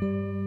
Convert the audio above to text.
Bye.